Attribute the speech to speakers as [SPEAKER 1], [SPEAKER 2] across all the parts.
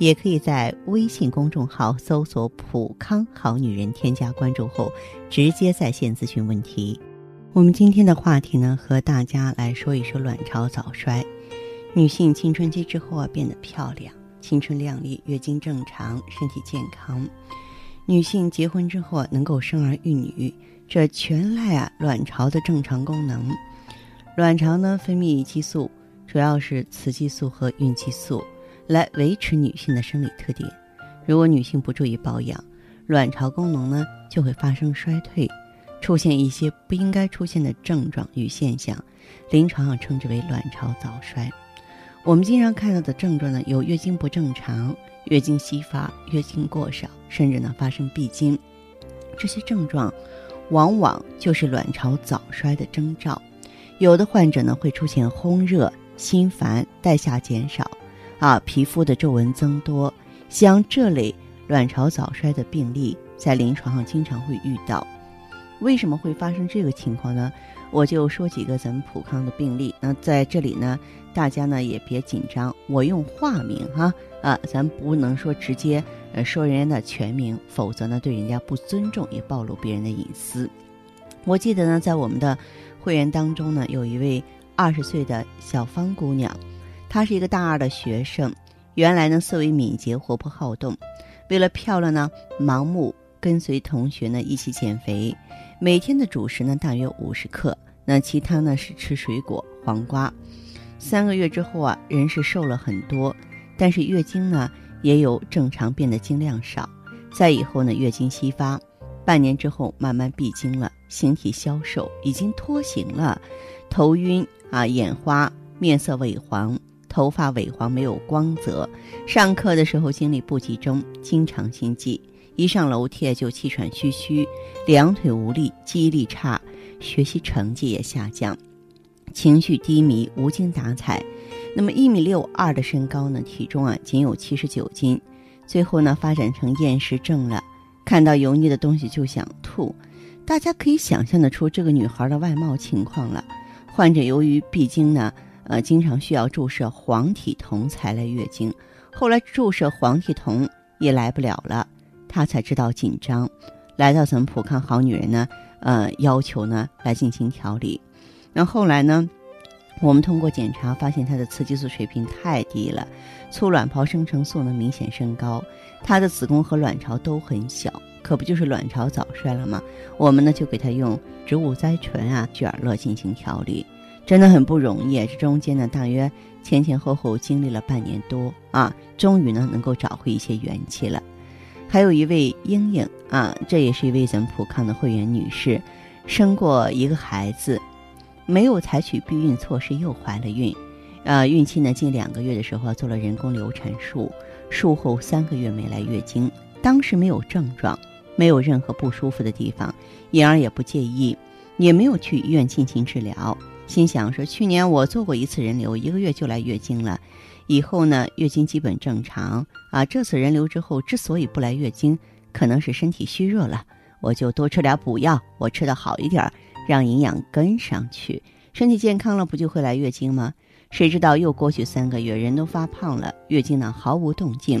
[SPEAKER 1] 也可以在微信公众号搜索“普康好女人”，添加关注后直接在线咨询问题。我们今天的话题呢，和大家来说一说卵巢早衰。女性青春期之后啊，变得漂亮、青春靓丽，月经正常，身体健康。女性结婚之后能够生儿育女，这全赖啊卵巢的正常功能。卵巢呢分泌激素，主要是雌激素和孕激素，来维持女性的生理特点。如果女性不注意保养，卵巢功能呢就会发生衰退，出现一些不应该出现的症状与现象，临床上称之为卵巢早衰。我们经常看到的症状呢，有月经不正常。月经稀发、月经过少，甚至呢发生闭经，这些症状往往就是卵巢早衰的征兆。有的患者呢会出现烘热、心烦、代下减少，啊，皮肤的皱纹增多。像这类卵巢早衰的病例，在临床上经常会遇到。为什么会发生这个情况呢？我就说几个咱们普康的病例。那在这里呢，大家呢也别紧张，我用化名哈啊，咱不能说直接呃说人家的全名，否则呢对人家不尊重，也暴露别人的隐私。我记得呢，在我们的会员当中呢，有一位二十岁的小芳姑娘，她是一个大二的学生，原来呢思维敏捷、活泼好动，为了漂亮呢，盲目跟随同学呢一起减肥。每天的主食呢大约五十克，那其他呢是吃水果、黄瓜。三个月之后啊，人是瘦了很多，但是月经呢也有正常变得经量少。再以后呢，月经稀发，半年之后慢慢闭经了，形体消瘦，已经脱形了，头晕啊，眼花，面色萎黄，头发萎黄没有光泽，上课的时候精力不集中，经常心悸。一上楼梯就气喘吁吁，两腿无力，记忆力差，学习成绩也下降，情绪低迷，无精打采。那么一米六二的身高呢，体重啊仅有七十九斤，最后呢发展成厌食症了，看到油腻的东西就想吐。大家可以想象得出这个女孩的外貌情况了。患者由于闭经呢，呃，经常需要注射黄体酮才来月经，后来注射黄体酮也来不了了。她才知道紧张，来到咱们普康好女人呢，呃，要求呢来进行调理。那后来呢，我们通过检查发现她的雌激素水平太低了，促卵泡生成素呢明显升高，她的子宫和卵巢都很小，可不就是卵巢早衰了吗？我们呢就给她用植物甾醇啊、聚尔乐进行调理，真的很不容易。这中间呢，大约前前后后经历了半年多啊，终于呢能够找回一些元气了。还有一位英英啊，这也是一位咱们普康的会员女士，生过一个孩子，没有采取避孕措施又怀了孕，呃，孕期呢近两个月的时候做了人工流产术，术后三个月没来月经，当时没有症状，没有任何不舒服的地方，婴儿也不介意，也没有去医院进行治疗，心想说去年我做过一次人流，一个月就来月经了。以后呢，月经基本正常啊。这次人流之后，之所以不来月经，可能是身体虚弱了。我就多吃点补药，我吃的好一点，让营养跟上去，身体健康了，不就会来月经吗？谁知道又过去三个月，人都发胖了，月经呢毫无动静，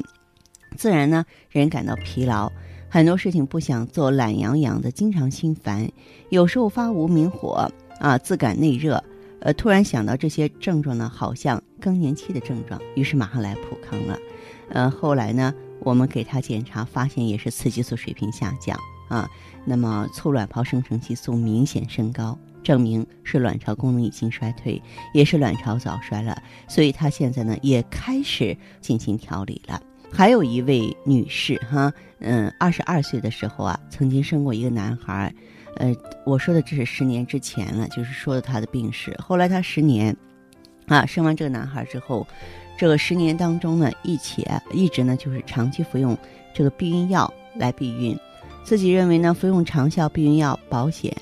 [SPEAKER 1] 自然呢人感到疲劳，很多事情不想做，懒洋洋的，经常心烦，有时候发无名火啊，自感内热。呃，突然想到这些症状呢，好像更年期的症状，于是马上来普康了。呃，后来呢，我们给他检查，发现也是雌激素水平下降啊。那么促卵泡生成激素明显升高，证明是卵巢功能已经衰退，也是卵巢早衰了。所以她现在呢也开始进行调理了。还有一位女士哈，嗯，二十二岁的时候啊，曾经生过一个男孩。呃，我说的这是十年之前了，就是说的他的病史。后来他十年，啊，生完这个男孩之后，这个十年当中呢，一起一直呢就是长期服用这个避孕药来避孕，自己认为呢服用长效避孕药保险，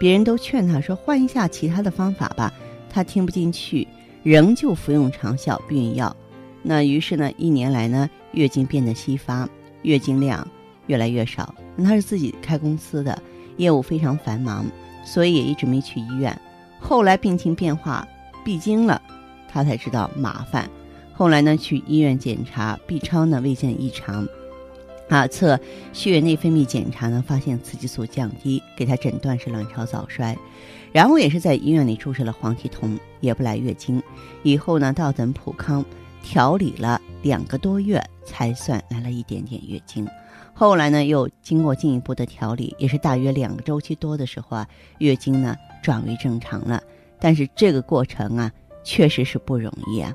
[SPEAKER 1] 别人都劝她说换一下其他的方法吧，她听不进去，仍旧服用长效避孕药。那于是呢，一年来呢，月经变得稀发，月经量越来越少。她是自己开公司的，业务非常繁忙，所以也一直没去医院。后来病情变化，闭经了，她才知道麻烦。后来呢，去医院检查 B 超呢未见异常，啊，测血液内分泌检查呢发现雌激素降低，给她诊断是卵巢早衰，然后也是在医院里注射了黄体酮，也不来月经。以后呢，到咱普康调理了两个多月，才算来了一点点月经。后来呢，又经过进一步的调理，也是大约两个周期多的时候啊，月经呢转为正常了。但是这个过程啊，确实是不容易啊。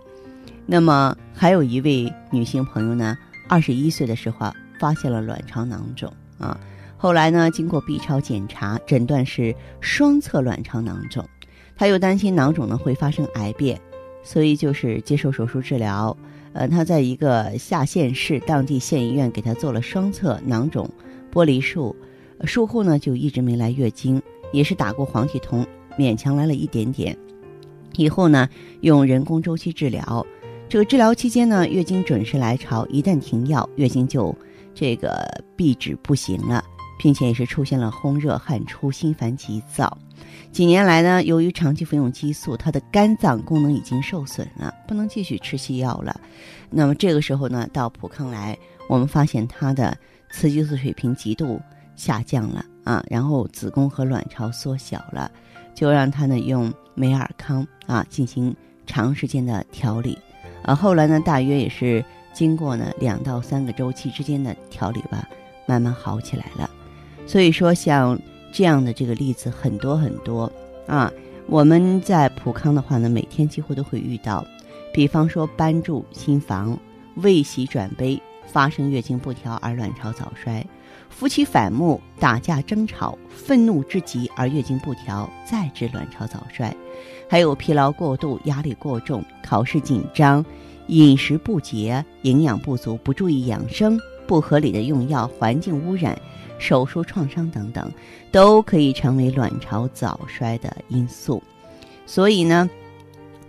[SPEAKER 1] 那么还有一位女性朋友呢，二十一岁的时候发现了卵巢囊肿啊，后来呢经过 B 超检查，诊断是双侧卵巢囊肿，她又担心囊肿呢会发生癌变，所以就是接受手术治疗。呃，她在一个下县市当地县医院给她做了双侧囊肿剥离术，术后呢就一直没来月经，也是打过黄体酮，勉强来了一点点，以后呢用人工周期治疗。这个治疗期间呢，月经准时来潮，一旦停药，月经就这个闭止不行了，并且也是出现了烘热、汗出、心烦、急躁。几年来呢，由于长期服用激素，她的肝脏功能已经受损了，不能继续吃西药了。那么这个时候呢，到普康来，我们发现她的雌激素水平极度下降了啊，然后子宫和卵巢缩小了，就让她呢用美尔康啊进行长时间的调理。啊，后来呢，大约也是经过呢两到三个周期之间的调理吧，慢慢好起来了。所以说，像这样的这个例子很多很多啊。我们在普康的话呢，每天几乎都会遇到，比方说搬住新房、未喜转悲、发生月经不调而卵巢早衰。夫妻反目、打架争吵、愤怒之极而月经不调，再致卵巢早衰；还有疲劳过度、压力过重、考试紧张、饮食不节、营养不足、不注意养生、不合理的用药、环境污染、手术创伤等等，都可以成为卵巢早衰的因素。所以呢，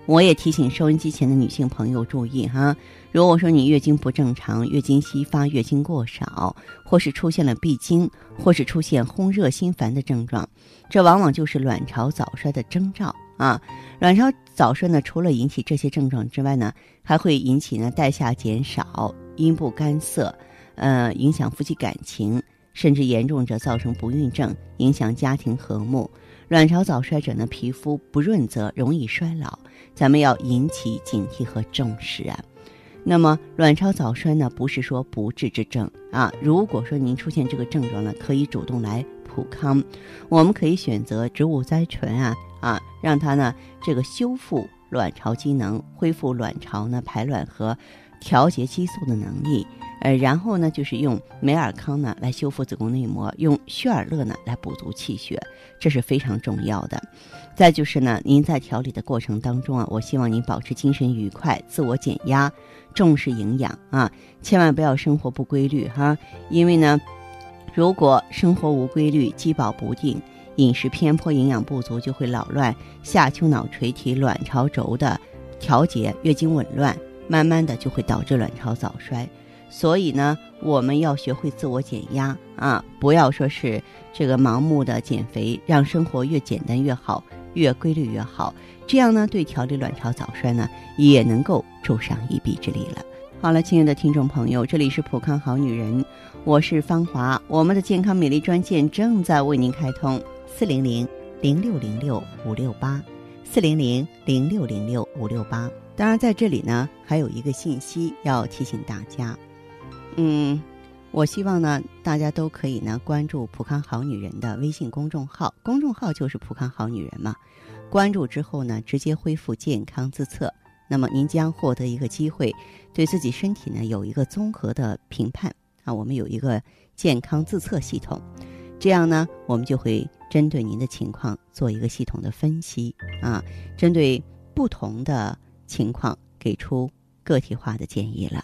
[SPEAKER 1] 我也提醒收音机前的女性朋友注意哈。如果说你月经不正常、月经稀发、月经过少，或是出现了闭经，或是出现烘热心烦的症状，这往往就是卵巢早衰的征兆啊。卵巢早衰呢，除了引起这些症状之外呢，还会引起呢代下减少、阴部干涩，呃，影响夫妻感情，甚至严重者造成不孕症，影响家庭和睦。卵巢早衰者呢，皮肤不润泽，容易衰老，咱们要引起警惕和重视啊。那么，卵巢早衰呢，不是说不治之症啊。如果说您出现这个症状呢，可以主动来普康，我们可以选择植物甾醇啊啊，让它呢这个修复卵巢机能，恢复卵巢呢排卵和调节激素的能力。呃，然后呢，就是用美尔康呢来修复子宫内膜，用血尔乐呢来补足气血，这是非常重要的。再就是呢，您在调理的过程当中啊，我希望您保持精神愉快，自我减压。重视营养啊，千万不要生活不规律哈。因为呢，如果生活无规律、饥饱不定、饮食偏颇、营养不足，就会扰乱下丘脑垂体卵巢轴的调节，月经紊乱，慢慢的就会导致卵巢早衰。所以呢，我们要学会自我减压啊，不要说是这个盲目的减肥，让生活越简单越好，越规律越好。这样呢，对调理卵巢早衰呢，也能够助上一臂之力了。好了，亲爱的听众朋友，这里是普康好女人，我是芳华，我们的健康美丽专线正在为您开通，四零零零六零六五六八，四零零零六零六五六八。当然，在这里呢，还有一个信息要提醒大家，嗯，我希望呢，大家都可以呢关注普康好女人的微信公众号，公众号就是普康好女人嘛。关注之后呢，直接恢复健康自测，那么您将获得一个机会，对自己身体呢有一个综合的评判啊。我们有一个健康自测系统，这样呢，我们就会针对您的情况做一个系统的分析啊，针对不同的情况给出个体化的建议了。